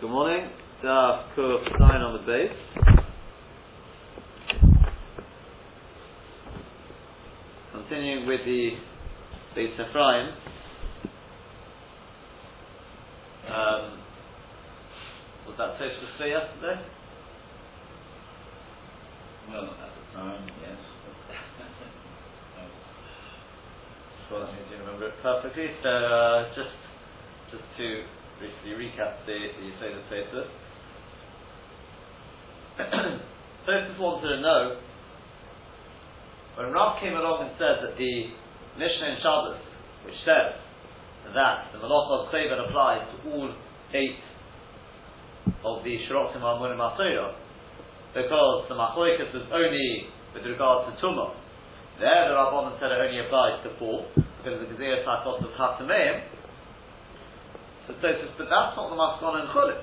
Good morning. Daf Kuf Sign on the base. Continuing with the Beis Ephraim. Um, was that Tosh was say yesterday? Well, at the time, yes. Well, I do remember it perfectly. So uh, just just to briefly recap the the Yisrael Tosfos. Tosfos wanted to know when Rav came along and said that the Mishnah in Shabbos, which says that the Malach of Kleven applies to all eight of the Shiroktim Amunim Matorah, because the Machoikas was only with regard to Tumah. There, the Rabbanon said it only applies to four, because the Gezerah Takos of Hatameim. But that's not the Maskon in Chulin.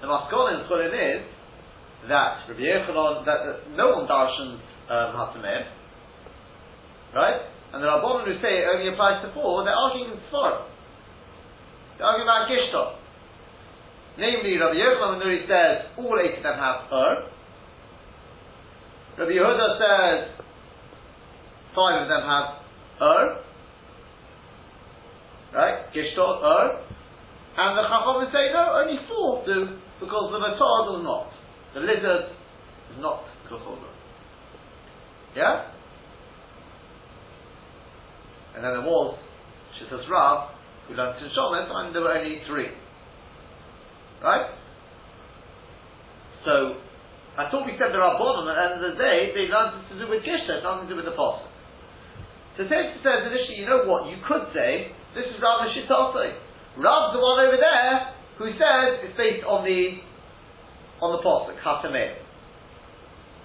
The Maskon in Chulin is that Rabbi Yochanan, that, that no one darshans um, Hatameim, right? And the Rabbanon who say it only applies to four, they're arguing Svarah. They're arguing about Gishta. Namely, Rabbi Yochanan Nuri says all eight of them have Ur. Rabbi Yehuda says five of them have Ur. Right? Gishtot, Ur. And the Chachamim say, no, only four do, because the Matar does not. The lizard is not Kachobra. Yeah? And then there was Shittas Rav, who learned in Shomet, and there were only three. Right? So, I thought we said the Rabbanon, at the end of the day, they learned to do with Gishta, nothing to do with the Apostle. So Tosfos says initially, you know what, you could say, this is Rav Shittasai. Rav's the one over there who says it's based on the on the Pasuk, Hatameh.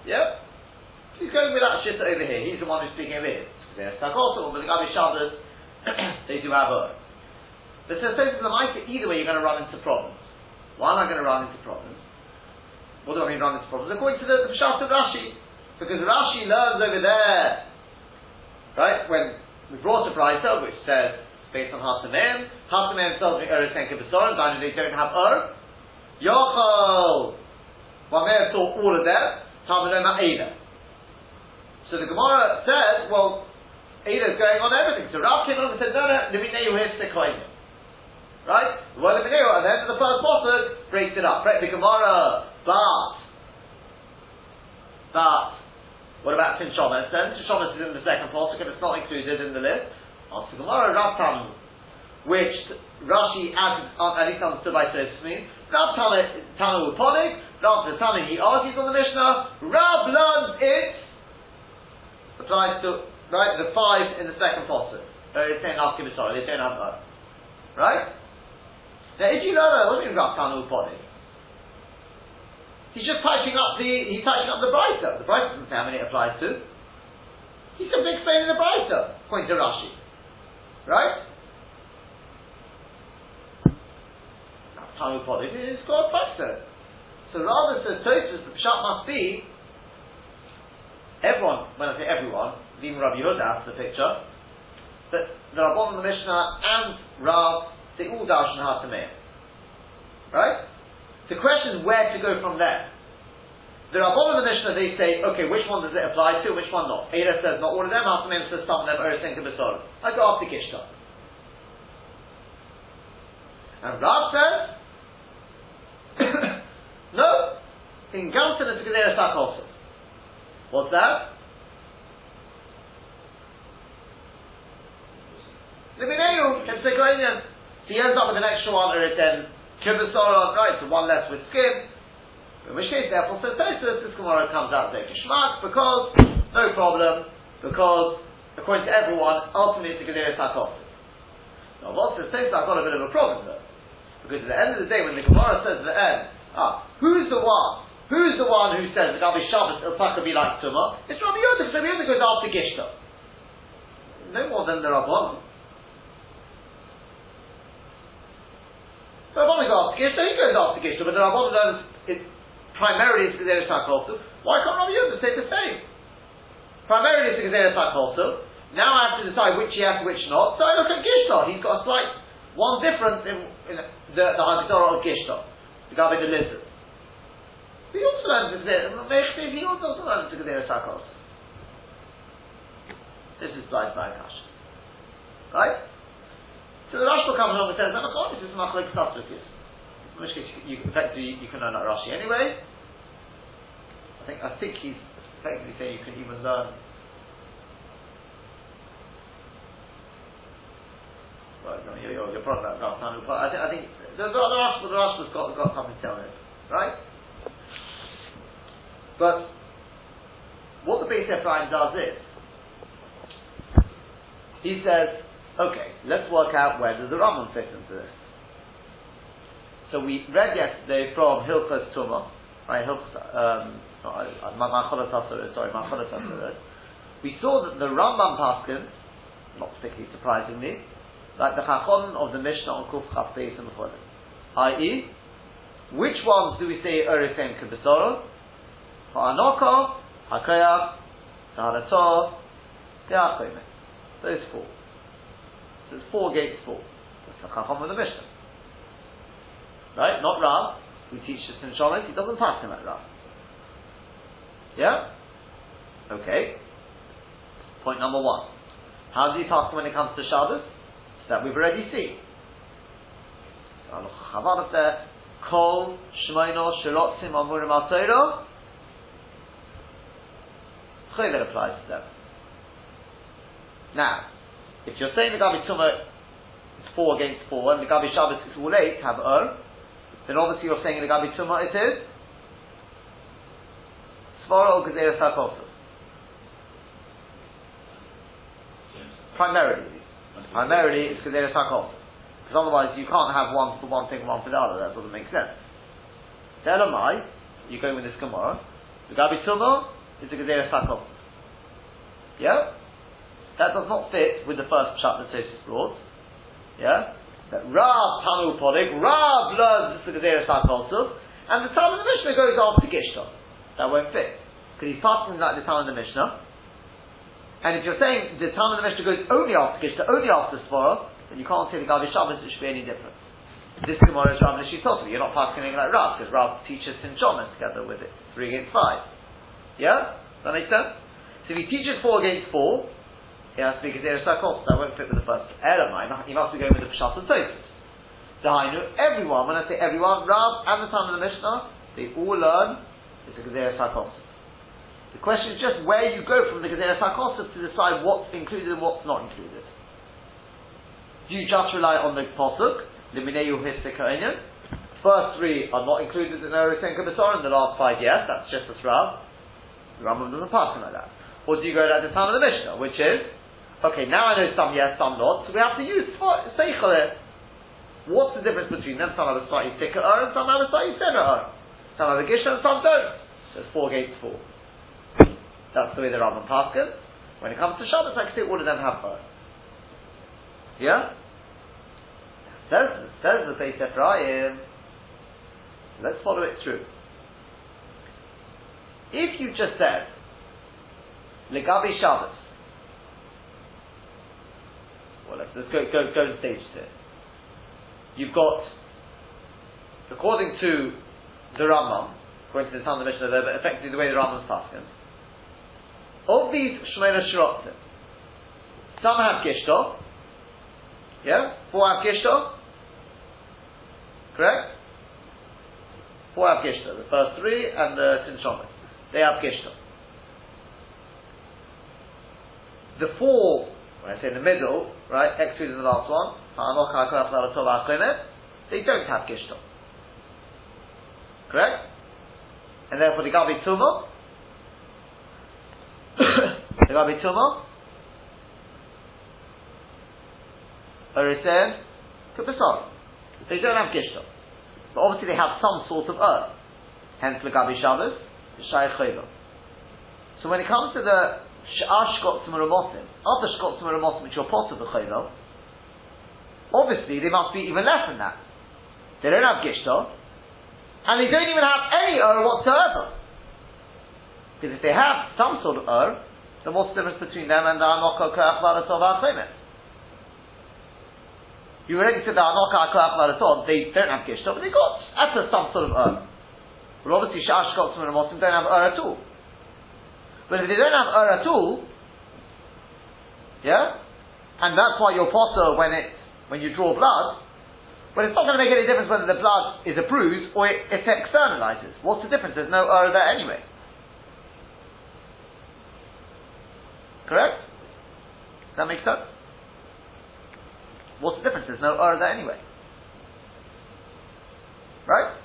Yep? He's going with that Shitta over here. He's the one who's speaking over here. There's Takosim, but the Gabi Shabbos, they do have a. But so says the Micah, either way you're going to run into problems. Why am I going to run into problems? What do I mean run into problems? According to the, the Pshat of Rashi. Because Rashi learns over there, right, when we brought a Brisa, which says, based on Hatamim, Hatamim tells me Ur is Tenka Besorim, that they don't have Ur. Yochel, may have taught all of them, Talmudom Ada. So the Gemara says, well, Ada is going on everything. So Rav came along and said, no, no, Limineu here Sekoinim. Right? The word Limineu at the the first pasuk breaks it up. Right? The Gemara, but, but, what about Tinshomes then? Tinshomes is in the second pasuk and it's not included in the list. Ask the Gemara, Rav Tanu, which Rashi added, uh, at least understood by Tosfos Rav Tanu Uponik, Rav Tanu he argues on the Mishnah, Rav learns it, applies to, right, the five in the second pasuk. They're saying after sorry, they don't have that. Right? Now if you learn that, what do you mean Rav Tanu Uponik? He's just touching up the he's touching up the Brisa. The Brisa doesn't say how many it applies to. He's simply explaining the Brisa, according to Rashi. Right? Put it. It's got a So rather says Tosfos, the Pshat must be everyone, when I say everyone, even Rabbi Yehuda the picture, that the Rabbon the Mishnah and Rav, they all darshan Hatameh. Right? The question is where to go from there. The Rabbon of the Mishnah, they say, okay, which one does it apply to, which one not? Ada says not all of them, Hatamim says some of them, Ur think Besor. I go after Gishta. And Rav says, no, in Gamson it's Gezerah Sak also. What's that? Limineu, Kemsekoinian. He ends up with an extra one, or it's then Kibasora, right, so one less with skin. Case, therefore, says Tosfos, this Gemara comes out there Kishmak, because, no problem, because, according to everyone, ultimately it's a Gezerah Sakos. Now, what says Tosfos, I've got a bit of a problem though. Because at the end of the day, when the Gemara says at the end, ah, who's the one? Who's the one who says that Gabi Shabbos it'll be like Tumah? It's Rabbi Yehuda, because Rabbi Yehuda goes after Gishta. No more than the Rabbanon. The Rabbanon goes after Gishta, he goes after Gishta, but the knows it primarily it's Gezerah Sakolto. Why can't Rabbi Yehuda say the same? Primarily it's Gezerah Sakolto. Now I have to decide which yes, which not. So I look at Gishta. He's got a slight one difference in, in the, the Haggadah of Gishta. The with the lizard. We also the Gezerah, he also the Gezerah Sakos. This is by Kasha. Right? So the Rashba comes along and says, no, this is Machlik Satrikis. In which case, you, effectively, you can learn that Rashi anyway. I think, I think he's effectively saying you can even learn I mean, you're, you're probably about Tanu, but I think, I think the, the, the Rashba, the Rashba's got, got something to tell him, right? But what the Beis Ephraim does is, he says, okay, let's work out where does the Rambam fit into this. So we read yesterday from Hilchas Tumah, right, Hilchas, um, Macholas sorry, Macholas We saw that the Rambam Paskins, not particularly surprisingly, like the Chachon of the Mishnah on Kuf Chaf and Cholim. I.e., which ones do we say Erisem Kibisoro? Ha'anoko, Hakoyach, Taharato, Te'achoyme. Those four. So it's four against four. That's the Chacham of the Mishnah. Right? Not Rav, who teaches in Shomet, he doesn't pass him like Rav. Yeah? Okay. Point number one. How does he pass him when it comes to Shabbos? That we've already seen. Chavav there, Kol Shmoino Shirotzim Amurim Al Chayver applies to them. Now, if you're saying the Gabi Tumah is four against four, and the Gabi Shabbos is all eight, have Ur, then obviously you're saying the Gabi Tumah it is Svara or Gezerah Sarkosos. Primarily. Primarily it's Gezerah Sarkosos. Because otherwise you can't have one for one thing and one for the other. That doesn't make sense. Telamai, you go with this Gemara. The Gabi Tumah is a Gezerah Sarkosos. Yeah? That does not fit with the first pshat that Tosis brought. Yeah? that Rav Panu Polik, Rav learns the Gezeris Akosov, and the Talmud of the Mishnah goes after Gishton. That won't fit. Because he's passing like the Talmud of the Mishnah. And if you're saying the Talmud of the Mishnah goes only after Gishton, only after Svara, then you can't say the Gavi Shabbos, it should be any different. This Gemara is Rav Nishitosu. You're not passing anything like Rav, because Rav teaches Sinchomen together with it, 3 against 5. Yeah? Does that make sense? So if he teaches 4 against 4, Yes, because there is sakol, so I won't fit with the first error. You must be going with the pshat and tosis. Dahainu, everyone. When I say everyone, Rav and the time of the Mishnah, they all learn it's a gezerah sakol. The question is just where you go from the gezerah sakol to decide what's included and what's not included. Do you just rely on the pasuk, limineu hisikainen? First three are not included in Eretz and and the last five, yes, that's just as Rav. Rambam doesn't pass like that. Or do you go at the time of the Mishnah, which is Okay, now I know some yes, some not, so we have to use Seichel What's the difference between them? Some have a slightly thicker and some have a slightly thinner. Some have a and some don't. So it's four against four. That's the way the Rambam Paskin. When it comes to Shabbos, I can say all of them have ur. Yeah? Says, says the Beis Ephraim. Let's follow it through. If you just said, Legabi Shabbos, well, let's, let's go, go, go in stages here. You've got, according to the Rambam, according to the Talmud Mishnah, but effectively the way the Rambam's passing, of these Shemona Shirotzim, some have Gishto, yeah? Four have Gishto, correct? Four have Gishto, the first three and the Tinshomet. They have Gishto. The four when I say in the middle, right, excluding the last one, they don't have Gishto. Correct? And therefore the Gabi Tumah, the Gabi Tumah, Orisen, Kubasar. They don't have Gishto. But obviously they have some sort of earth. Hence the Gabi Shabbos, Shai So when it comes to the Sh'ar shkotzim ramosim, other which are part of the chaylo, obviously they must be even less than that. They don't have gishto, and they don't even have any ur whatsoever. Because if they have some sort of ur, then what's the difference between them and the anoko ka'ach v'aratov You already said that Anokah Koach they don't have Gishto, but they got at some sort of Ur. But obviously Kotzim and Ramosim don't have Ur at all. But if they don't have Ur at all, yeah? And that's why you're potter when it when you draw blood, but it's not going to make any difference whether the blood is a bruise or it, it externalizes. What's the difference? There's no Ur there anyway. Correct? Does that make sense? What's the difference? There's no Ur there anyway. Right?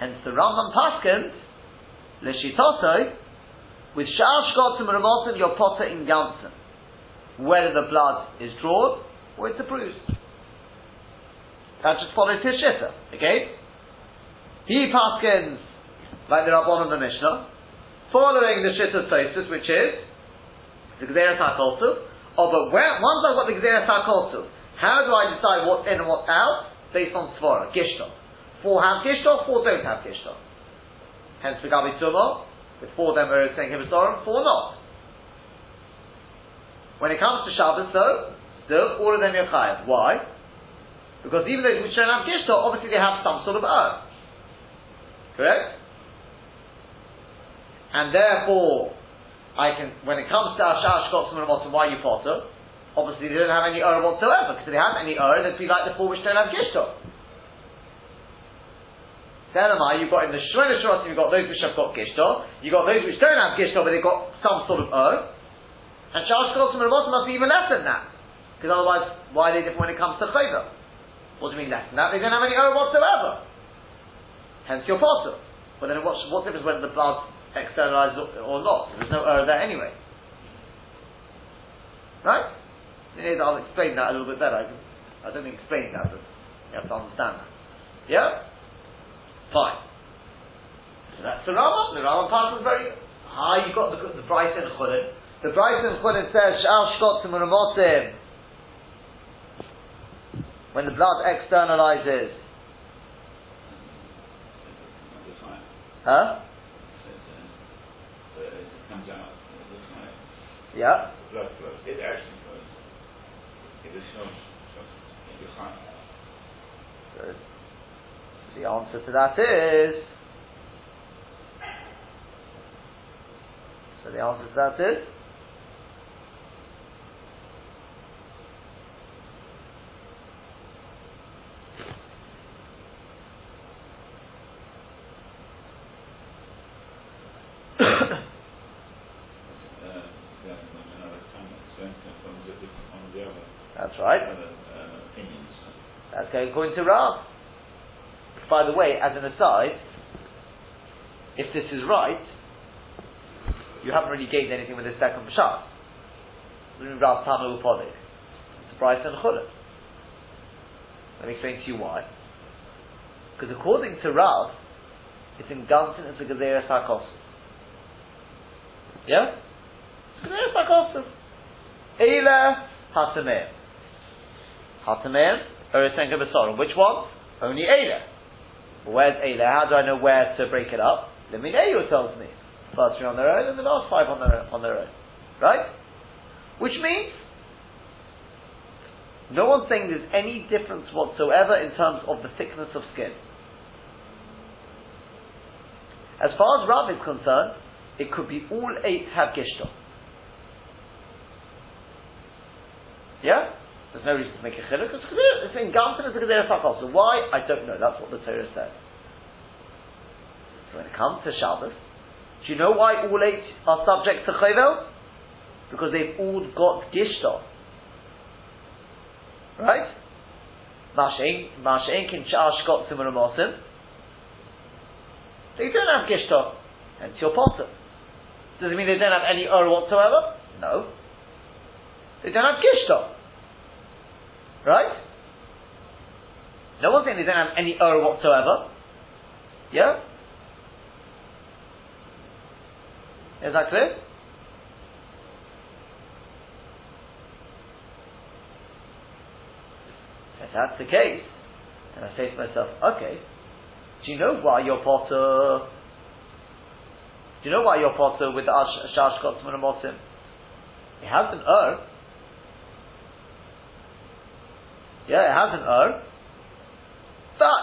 Hence the Rambam Paskins, Lishitoto, with Shar Shkotzim Ramotim, your potter in Gansen. Whether the blood is drawn or it's a bruise. That just follows his shitta. Okay? He Paskins, like the Rabbon of the Mishnah, following the shitta Tosis, which is the Gzeres HaKoltu. Oh, but where, once I've got the Gzeres HaKoltu, how do I decide what's in and what's out? Based on Svara, Gishton. Four have Gishton, four don't have Gishton. Hence, the Gabi Tumah, of them are saying Hibbasorim, four not. When it comes to Shabbos, though, still all of them are chayav. Why? Because even which don't have Gishton, obviously they have some sort of Ur. Correct? And therefore, I can, when it comes to Ashar Shkotzim and Ramotim, why you potter? Obviously, they don't have any Ur whatsoever, because if they had any Ur, they'd be like the four which don't have Gishto. Selamai, you've got in the Shemona Shrotim, you've got those which have got Gishto, you've got those which don't have Gishto, but they've got some sort of Ur. And Shar Shkotzim and Ramotim must be even less than that. Because otherwise, why are they different when it comes to Chayva? What do you mean less than that? They don't have any Ur whatsoever. Hence your potter. But then what, what difference whether the blood externalized or not. There's no error there anyway. Right? I'll explain that a little bit better. I, I don't think explain that, but you have to understand that. Yeah? Fine. So that's the Rambam. The Rambam part is very high. You've got the, the Brighton Chulin. The Brighton Chulin says, Sh'al Shkotzim Ramotim. When the blood externalizes. Huh? Yeah. Blood flows. It actually flows. It is shown Good. The answer to that is. So the answer to that is. That's right. Uh, That's going according to Rav. By the way, as an aside, if this is right, you haven't really gained anything with this second Pshat. Rav Tanu Upodik. It's and Chulah. Let me explain to you why. Because according to Rav, it's in Gantin as a Gezerah Sarkos. Yeah? Gezerah Sarkos. Eila Hatameh. Hatameh, Besorim. Which one? Only Eila. Where's Eila? How do I know where to break it up? Lemineu tells me. First three on their own and the last five on their, on their own. Right? Which means no one's saying there's any difference whatsoever in terms of the thickness of skin. As far as Rav is concerned, it could be all eight have gishto. Yeah? There's no reason to make a chiluk because it's in Gamtin as a Gedera So why? I don't know. That's what the Torah says. So when it comes to Shabbos, do you know why all eight are subject to Chayvel? Because they've all got Gishta. Right? Mashein kin sha'ash got Mosim. They don't have Gishta. Hence your potter. Does it mean they don't have any Ur whatsoever? No. They don't have Gishta. Right? No one's saying they don't have any error whatsoever. Yeah? Is that clear? If that's the case, and I say to myself, okay, do you know why your potter? Do you know why your potter with the Ashash Kotzman and Motim? It has an Ur, Yeah, it has an ur. But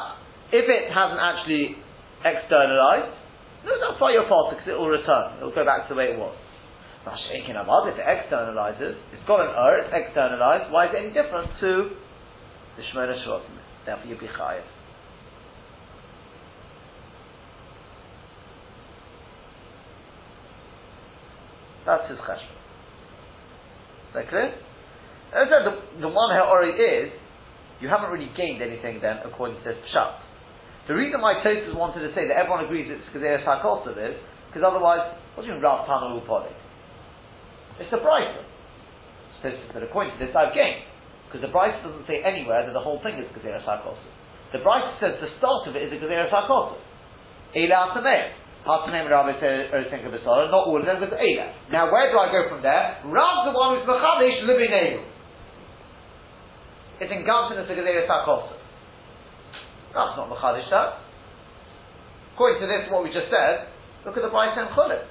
if it hasn't actually externalized, no, that's why your fault because it will return. It will go back to the way it was. Mashenkin Abad, if it externalizes, it's got an ur, it's externalized, why is it any different to the Shemona Shrotim? Therefore you'd be chayiv. That's his cheshbon. Is that clear? As I said, the, the one ha'ori is, you haven't really gained anything then according to this pshat. The reason why Tosus wanted to say that everyone agrees it's Gezeres HaKosov is, because otherwise, what do you mean Rav Tana Upodik? It's the Brisa. Tosus said, according to this, I've gained. Because the Brisa doesn't say anywhere that the whole thing is Gezeres HaKosov. The Brisa says the start of it is a Gezeres HaKosov. Eila Atameim. Hatameim Rabbi Erzinka Besara, not all of them, but Eila. Now, where do I go from there? Rav the one who's Mechadish Libinegu. It's engulfed in the Gezeres HaKosov. That's not Machadish that. According to this, what we just said, look at the and Chulit.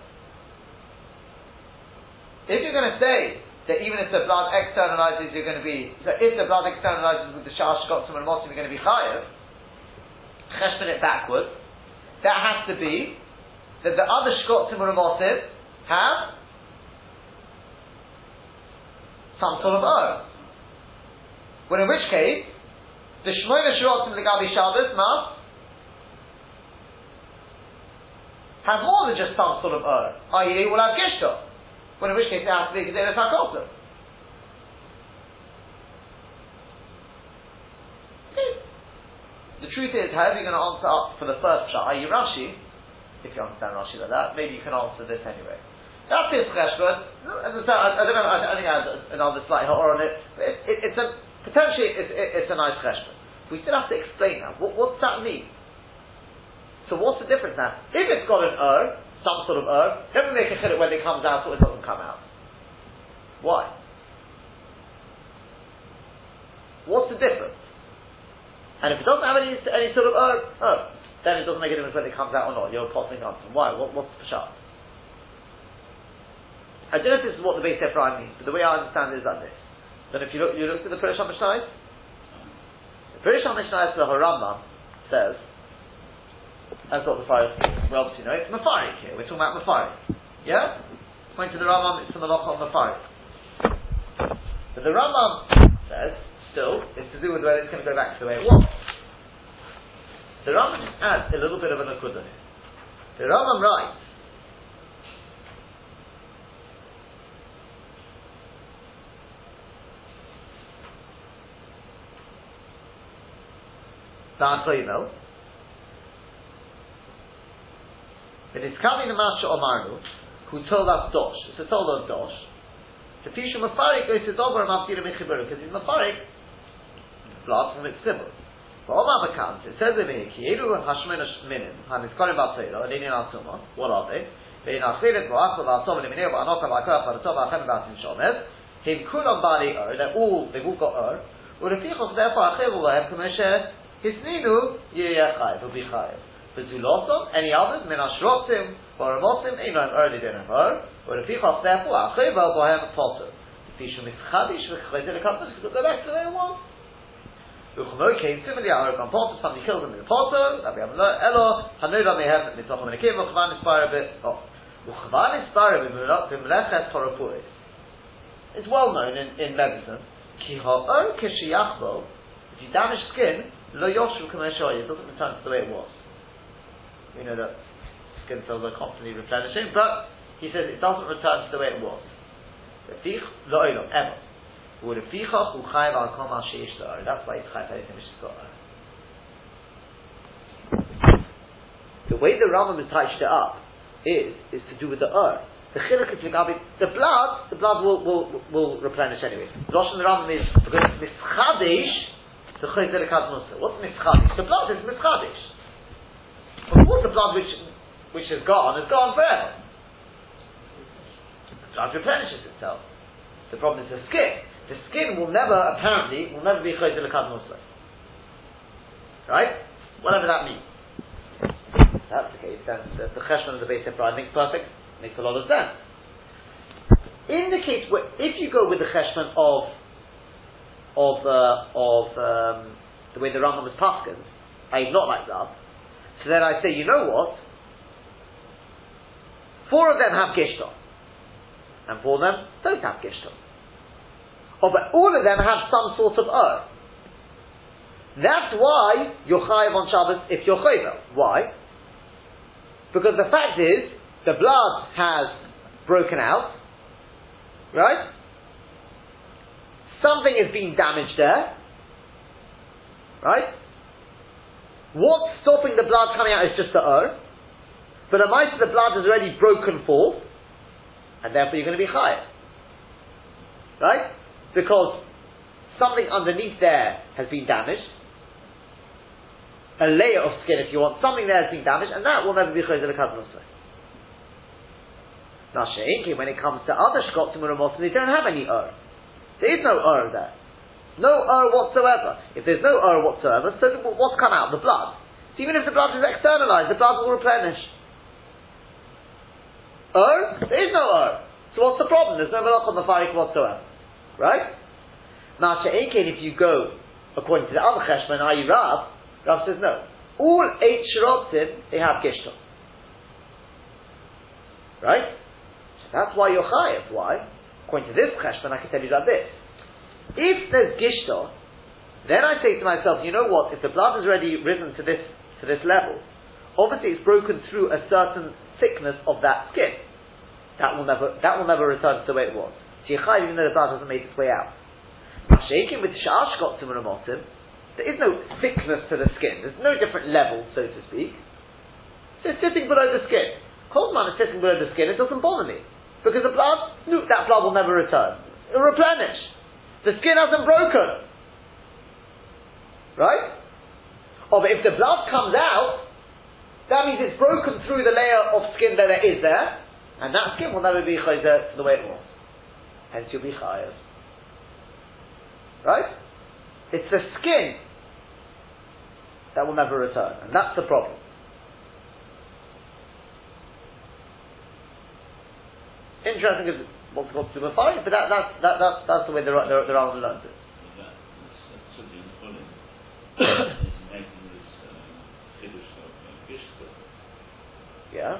If you're going to say that even if the blood externalizes, you're going to be, so if the blood externalizes with the Shah Shkotzim and Mosim, you're going to be Chayev, cheshbon it backwards, that has to be that the other Shkotzim and Mosim have some sort of O. When in which case, the Shmoina Shirotim Legabi Shabbos must have more than just some sort of Ur, i.e., will have Gishto. When in which case it has to be Gezeres HaKosim. The truth is, however you're going to answer up for the first shot, i.e. Rashi, if you understand Rashi like that, maybe you can answer this anyway. That's his cheshbon. I I, I don't know, I, think I had another slight horror on it, but it, it, it's a Potentially, it's, it's a nice cheshbon. We still have to explain that. What, does that mean? So what's the difference now? If it's got an ur, some sort of then we make a chiluk when it comes out or it doesn't come out. Why? What's the difference? And if it doesn't have any, any sort of ur, oh, then it doesn't make a difference whether it comes out or not. You're passing answer. Why? What, what's the shot? I don't know if this is what the Beis Ephraim means, but the way I understand it is like this. Then if you look, you look at the Pirish HaMishnayis, the Pirish HaMishnayis, the Harambam says, that's what the fire well, you know, it's Mafarik here. We're talking about Mafarik. Yeah? Point to the Rambam, it's from the Loch on Mafarik. But the Rambam says, still, it's to do with whether it's going to go back to the way it was. The Rambam just adds a little bit of an akudah. The Rambam writes, Ba'achoyimel. It is coming the Masha Omarnu, who told us Dosh. It's a told of Dosh. The Fisha Mafarik goes to Dober Mafira Mechibaru, because he's Mafarik, blood from its symbol. But Omar Bakant, it says in here, Ki Eru Hashmena Minim, HaNizkorim Ba'Tzeira, Adini Al what are they? Achilet Bo'achel Ba'asom Leminir Ba'anokah Ba'akah Ba'atom Ba'achem Ba'atim Shomev, Him Kulam Bali Ur, they're all, they've all got Ur, Ulefichos therefore Achev Lahem Kameshe Hisninu Yeyachai, will be. But Zulosom, any others, Min Ashrotim, Baramotim, Einon early her, or if he therefore Achiva Bohem Potter. Fishu Mitzchadish, V'chayzer Lekapnas, because go back to where it was. Uchmo came similarly, our Potter, somebody killed him in the Potter, we have Elo, Hanoda Mehem, Mitzvah Menekim, Uchvan Isparabit, oh. Uchvan Isparabit, Bimlechet Torapuris. It's well known in, in medicine. Ki ha'or kishiyachbo, if you damage skin, Lo Yoshu Kameshoy, it doesn't return to the way it was. We know that skin cells are constantly replenishing, but he says it doesn't return to the way it was. That's why it's chayv anything which is got The way the Rambam has touched it up is is to do with the ur. The chiluk is the blood. The blood will, will, will replenish anyway. Rosh and the Rambam is because it's mischadish the chayzer musa. What's mischadish? The blood is mischadish. Of course, the blood which which has gone has gone forever. The blood replenishes itself. The problem is the skin. The skin will never, apparently, will never be chayzer musa. Right? Whatever that means. That's the case, then the, the cheshman of the Beis Ephraim makes perfect, makes a lot of sense. In the case where, if you go with the cheshman of of uh, of um, the way the Rambam was paskin, i.e. not like Rav, so then I say, you know what? Four of them have gishto, and four of them don't have gishto. Oh, but all of them have some sort of ur. That's why you're chayiv on Shabbos if you're chayiv. Why? Because the fact is, the blood has broken out, right? Something has been damaged there, right? What's stopping the blood coming out is just the ur, but the mice of the blood has already broken forth, and therefore you're going to be chayiv, right? Because something underneath there has been damaged, a layer of skin, if you want, something there has been damaged, and that will never be chayzer lekadnosai. Now, she'inki, when it comes to other shkotzim or they don't have any ur. There is no ur there. No ur whatsoever. If there's no ur whatsoever, so what's come out? The blood. So even if the blood is externalized, the blood will replenish. Ur? There is no ur. So what's the problem? There's no melach on the farik whatsoever. Right? Now, she'inkin, if you go according to the other cheshman, i.e. Rav, Rav says no. All eight shirotzim, they have gishto. Right? So that's why you're chayiv. Why? According to this cheshbon, I can tell you about this. If there's gishto, then I say to myself, you know what? If the blood has already risen to this to this level, obviously it's broken through a certain thickness of that skin. That will never that will never return to the way it was. So you're chayiv even though the blood hasn't made its way out. Shaking with shashkotim and there is no thickness to the skin. There's no different level, so to speak. So it's sitting below the skin. Coldman is sitting below the skin, it doesn't bother me. Because the blood, no, that blood will never return. It'll replenish. The skin hasn't broken. Right? Oh, but if the blood comes out, that means it's broken through the layer of skin that there is there, and that skin will never be chayzer to the way it was. Hence you'll be chayav. Right? It's the skin that will never return, and that's the problem. Interesting is what's called super fine, but that, that's, that, that, that's the way the, the, the Rambam learns it. yeah.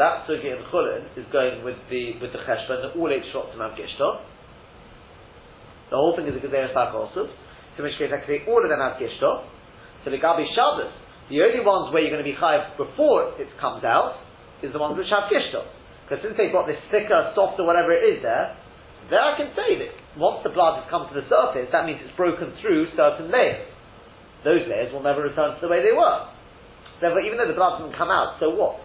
That sugi in chulin is going with the with the cheshbon that all eight shots have gishto. The whole thing is a gezeres also. So in which case I all of them have gishto. So the gabi shabbos, the only ones where you're going to be chayiv before it comes out is the ones which have gishto. Because since they've got this thicker, softer, whatever it is there, there I can say that once the blood has come to the surface, that means it's broken through certain layers. Those layers will never return to the way they were. Therefore, even though the blood doesn't come out, so what?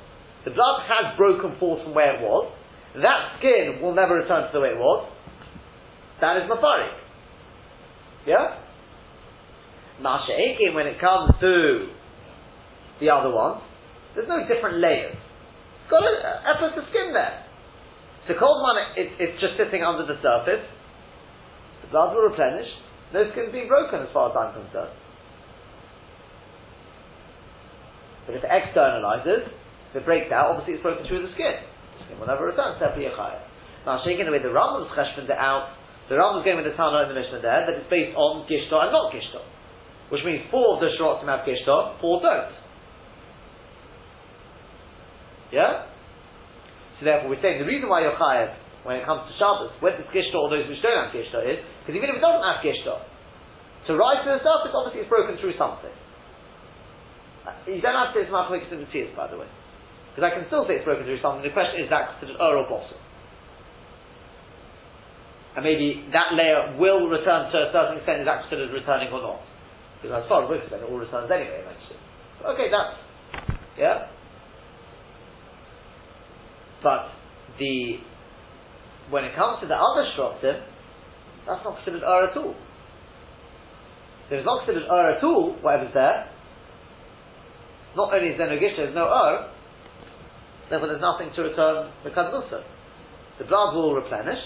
The blood has broken forth from where it was. That skin will never return to the way it was. That is mafarik. Yeah? Masha'ekim, when it comes to the other ones, there's no different layers. It's got a, a, a skin there. So cold one, it, it's just sitting under the surface. The blood will replenish. No skin being broken as far as I'm concerned. But if it externalizes, if it breaks out, obviously it's broken through the skin. The skin will never return, a chaya. Now, shaking away the Rambam's cheshbon out, the Rambam's going with the Tana in the Mishnah there, that it's based on Gishto and not Gishto. Which means four of the Shrotzim have Gishto, four don't. Yeah? So therefore we're saying the reason why you're chayav when it comes to Shabbos, when it's Gishto or those which don't have Gishto is, because even if it doesn't have Gishto, to rise to the surface, obviously it's broken through something. Uh, you don't have to say it's Machlekes in tears, by the way. Because I can still say it's broken through something. The question is that considered Ur or Bossel? And maybe that layer will return to a certain extent, is that considered returning or not? Because as far as we're concerned, it all returns anyway eventually. Okay, that's, yeah? But the, when it comes to the other shrotzim, that's not considered Ur at all. If it's not considered Ur at all, whatever's there, not only is there no Gisha, there's no Ur, Therefore, there's nothing to return the kadmusa. The blood will replenish,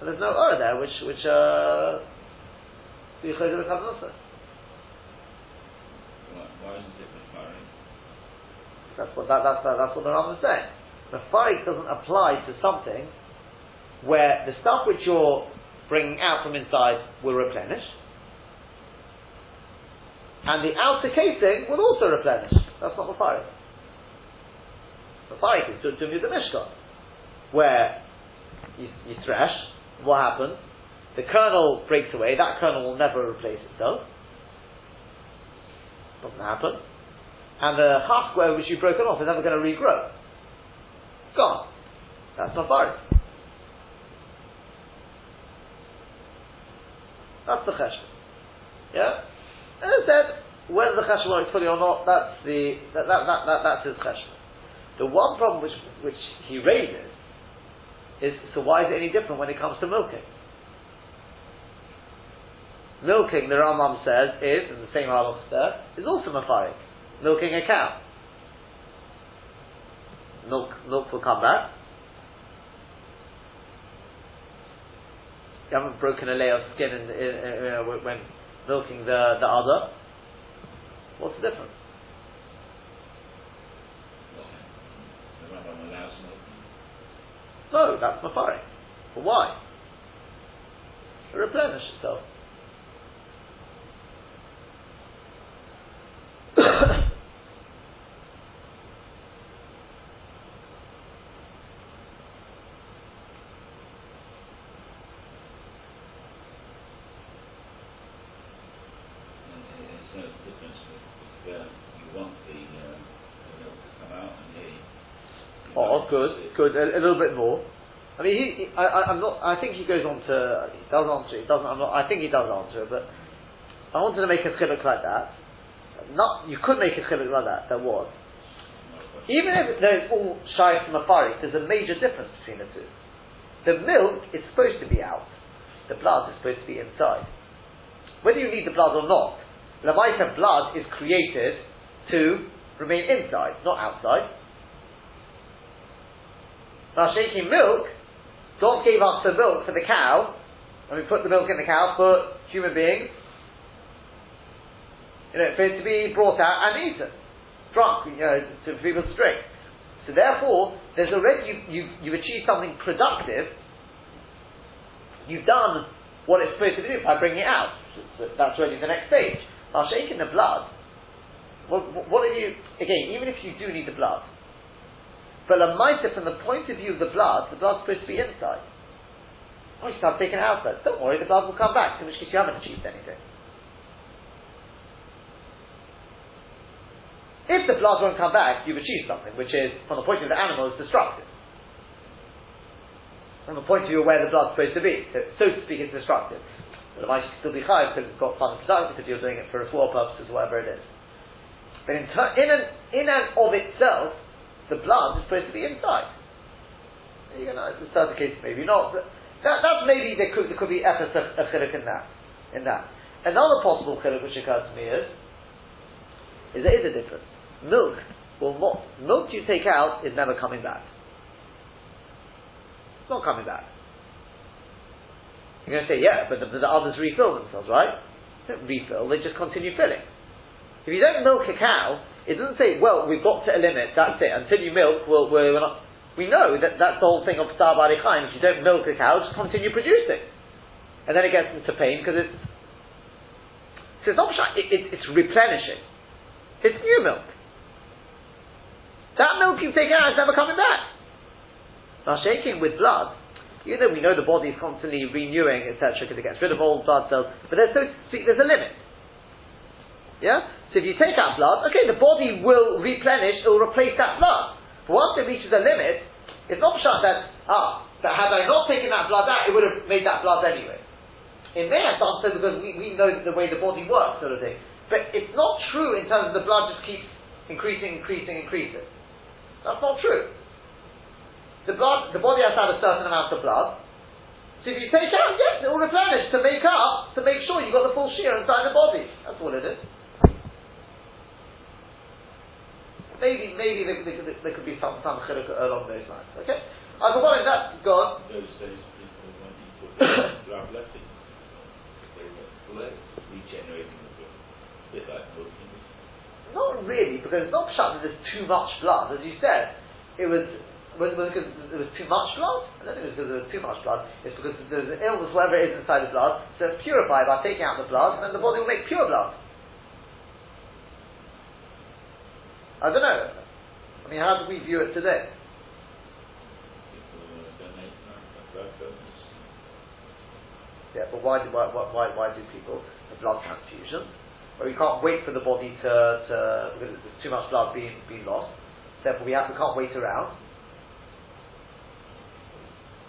And there's no Ur there, which, which, uh, the Yichayim becomes also. Why, why isn't it Mafari? That's what, that, that's, that, that's what the Rambam is saying. Mafari doesn't apply to something where the stuff which you're bringing out from inside will replenish, and the outer casing will also replenish. That's not Mafari. Mafari is to, to the Mishkan, where you, you thresh, what happens? The kernel breaks away, that kernel will never replace itself. Doesn't happen. And the half square which you've broken off is never going to regrow. Gone. That's Mafari. That's the cheshbon. Yeah? And I said, whether the cheshbon works fully or not, that's the, that, that, that, that that's his cheshbon. The one problem which, which he raises is, so why is it any different when it comes to milking? Milking, the Rambam says, is, in the same halach there, is also mafarik. Milking a cow. Milk, milk will come back. You haven't broken a layer of skin in, in, in, when milking the, the udder. What's the difference? The Rambam allows milk. No, that's mafari. But why? To replenish itself. And no difference with you want the, the to come out and here. oh, good, A, a little bit more. I mean, he, he I, I'm not. I think he goes on to. He does answer it. He doesn't. I'm not. I think he does answer it. But I wanted to make a chiluk like that. Not. You could make a chiluk like that. There was. Even if they're all shy from a there's a major difference between the two. The milk is supposed to be out. The blood is supposed to be inside. Whether you need the blood or not, the Lamaita blood is created to remain inside, not outside. Now shaking milk, God gave us the milk for the cow, and we put the milk in the cow for human beings, you know, for it to be brought out and eaten drunk, you know, to people to drink. So therefore, there's already you, you you've achieved something productive. You've done what it's supposed to do by bringing it out. So that's already the next stage. Now, shaking the blood. What, what are you again? Even if you do need the blood, but a mitre from the point of view of the blood, the blood's supposed to be inside. Oh, you start taking it outside. Don't worry, the blood will come back. In which case, you haven't achieved anything. If the blood won't come back, you've achieved something, which is, from the point of view of the animal, is destructive. From the point of view of where the blood's supposed to be. So, so to speak, it's destructive. But it might still be high because it's got fun and productive because you're doing it for a four purposes, whatever it is. But in, ter- in, and, in and of itself, the blood is supposed to be inside. You know, in certain case, maybe not. But that, that's maybe there could, there could be efforts of, of in that. In that. Another possible chiluk which occurs to me is, is there is a difference. Milk will not, milk you take out is never coming back. It's not coming back. You're going to say, yeah, but the, the others refill themselves, right? They don't refill, they just continue filling. If you don't milk a cow, it doesn't say, well, we've got to a limit, that's it. Until you milk, we'll, we're not. We know that that's the whole thing of Tza'ar Ba'alei Chaim. If you don't milk a cow, just continue producing. And then it gets into pain because it's. So it's not it, it, it's replenishing. It's new milk. That milk you've taken out is never coming back. Now, shaking with blood, even though we know the body is constantly renewing, etc., because it gets rid of old blood cells, but there's, so there's a limit. Yeah? So if you take out blood, okay, the body will replenish, it will replace that blood. But once it reaches a limit, it's not shut that, ah, that had I not taken that blood out, it would have made that blood anyway. It may have done so because we, we know the way the body works, sort of thing. But it's not true in terms of the blood just keeps increasing, increasing, increasing. That's not true. The blood, the body has have a certain amount of blood. So if you take out, yes, it will replenish to make up, to make sure you've got the full shear inside the body. That's all it is. Maybe, maybe there, there, there, there could be some, some chiluk along those lines. Okay? I've got that's gone. Those days, people, when you put blood. They were regenerating the blood. A bit like Muslims. Not really, because it's not shut that there's too much blood. As you said, it was was, was because there was too much blood. I don't think it was because there was too much blood. It's because there's an illness, whatever it is inside the blood, so it's purified by taking out the blood, and then the body will make pure blood. I don't know. I mean, how do we view it today? People uh, donate blood donors. Yeah, but why do why, why, why do people the blood transfusion? Well, we can't wait for the body to, to because there's too much blood being being lost. Therefore, we have we can't wait around.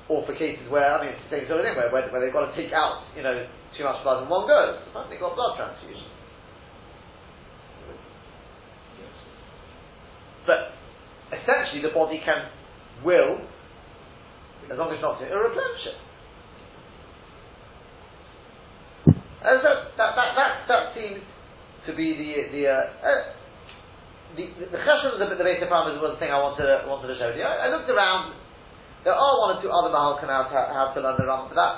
Or for cases where I mean, it's the same sort of thing where, where, where they've got to take out you know too much blood in one go. They've got blood transfusion. But essentially, the body can will, as long as it's not it'll replenish it. And so that, that, that, that seems to be the the uh, uh, the the, the cheshbon of the, basic parameters was the thing I wanted to, wanted to show you. I, I looked around. There are one or two other mahal canals how, to learn ram, but that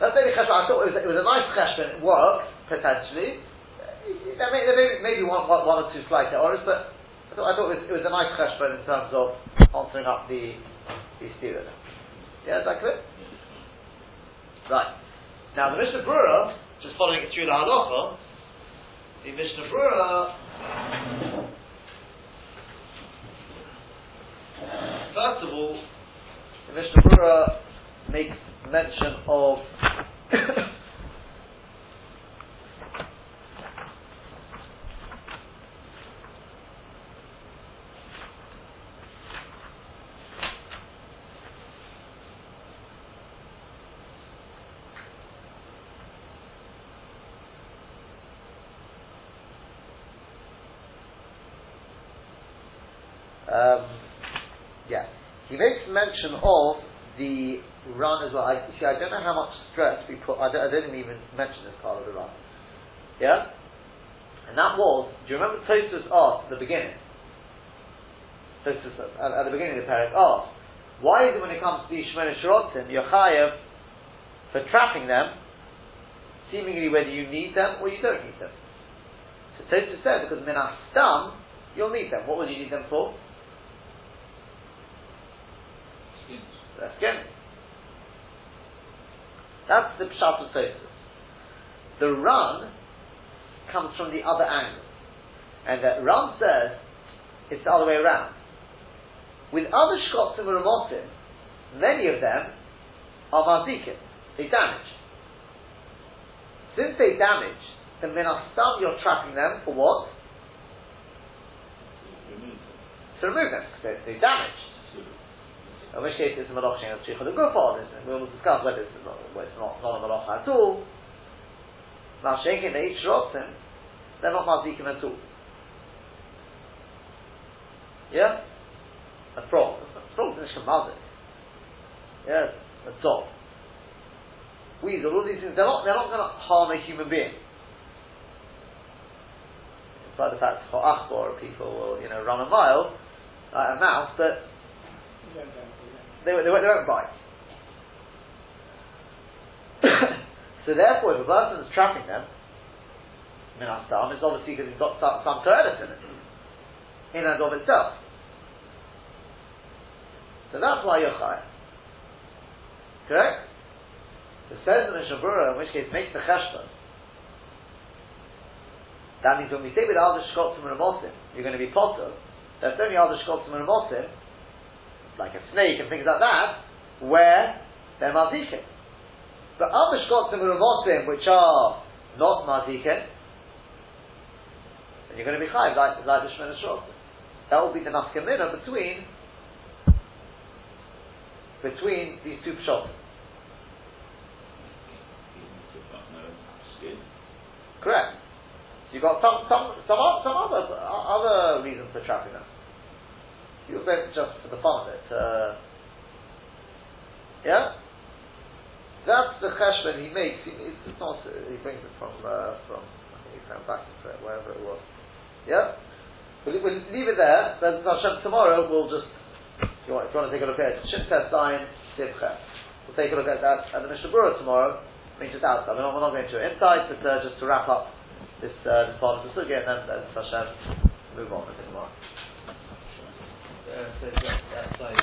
that's maybe cheshbon. I thought it was, it was a nice cheshbon. It works potentially. There may, there maybe one, one, one or two slight errors, but Thought, I thought it, was, it was a nice cheshbon in terms of answering up the the student. Yeah, is that clear? Right. Now the Mishnah Brura, just following it through the halacha, the Mishnah Brura, first of all, the Mishnah Brura makes mention of Um, yeah, he makes mention of the Ran as well. I, see, I don't know how much stress we put. I don't even mention this part of the Ran. Yeah, and that was. Do you remember Tosfos asked at the beginning? Tosfos at, at the beginning of the parak asked, why is it when it comes to the Shemona Sheratzim, you're for trapping them, seemingly whether you need them or you don't need them? So Tosfos said because minastam you'll need them. What would you need them for? Their skin. That's the pshat of Tosfos. The Ran comes from the other angle. And that Ram says it's the other way around. With other shkotzim and ramotim, many of them are mazikim. They damage. Since they damage, then minastam you're trapping them for what? Remove them. To remove them, because they, they damage. In which case it's a malaching as tzricha the gufon, and we will discuss whether it's not, whether it's not, not a malach at all. Now shaking the eight shrotim, they're not mazikim at all. Yeah? A frog. A frog's a ishkamazik. Yes, a dog. Weasel, all these things, they're not, they're not going to harm a human being. Despite the fact that for achbor, people will, you know, run a mile, like a mouse, but they, they, won't- they won't bite. so therefore, if a person is trapping them, minastam, it's obviously because he's got some, some in it, in and of itself. So that's why you're chai. Correct? So says in the Shabura, in which case makes the cheshbon. That means when we say with other shkotzim and ramosim, you're going to be patur, that's only other shkotzim and ramosim, like a snake and things like that, where they're mazikin. But other shkotzim and ramosim, which are not mazikin, then you're going to be chayv like, like the Shemina Shrotzim. That will be the nafkamina between between these two pshotim. Correct. You've got some some some, some other other reasons for trapping them. You don't just for the fun of it. Uh, yeah, that's the cheshbon he makes. He, it's not. He brings it from uh, from. I think he found back to it, wherever it was. Yeah, we'll, we'll leave it there. Then Hashem tomorrow we'll just. If you want, if you want to take a look at it, Sha'ar HaTziyun We'll take a look at that at the Mishnah Berurah tomorrow. I mean, just outside. We're not, we're not going to inside, but uh, just to wrap up this uh, this part of the sugya, and then, then Hashem, move on with it tomorrow uh, so that, that's like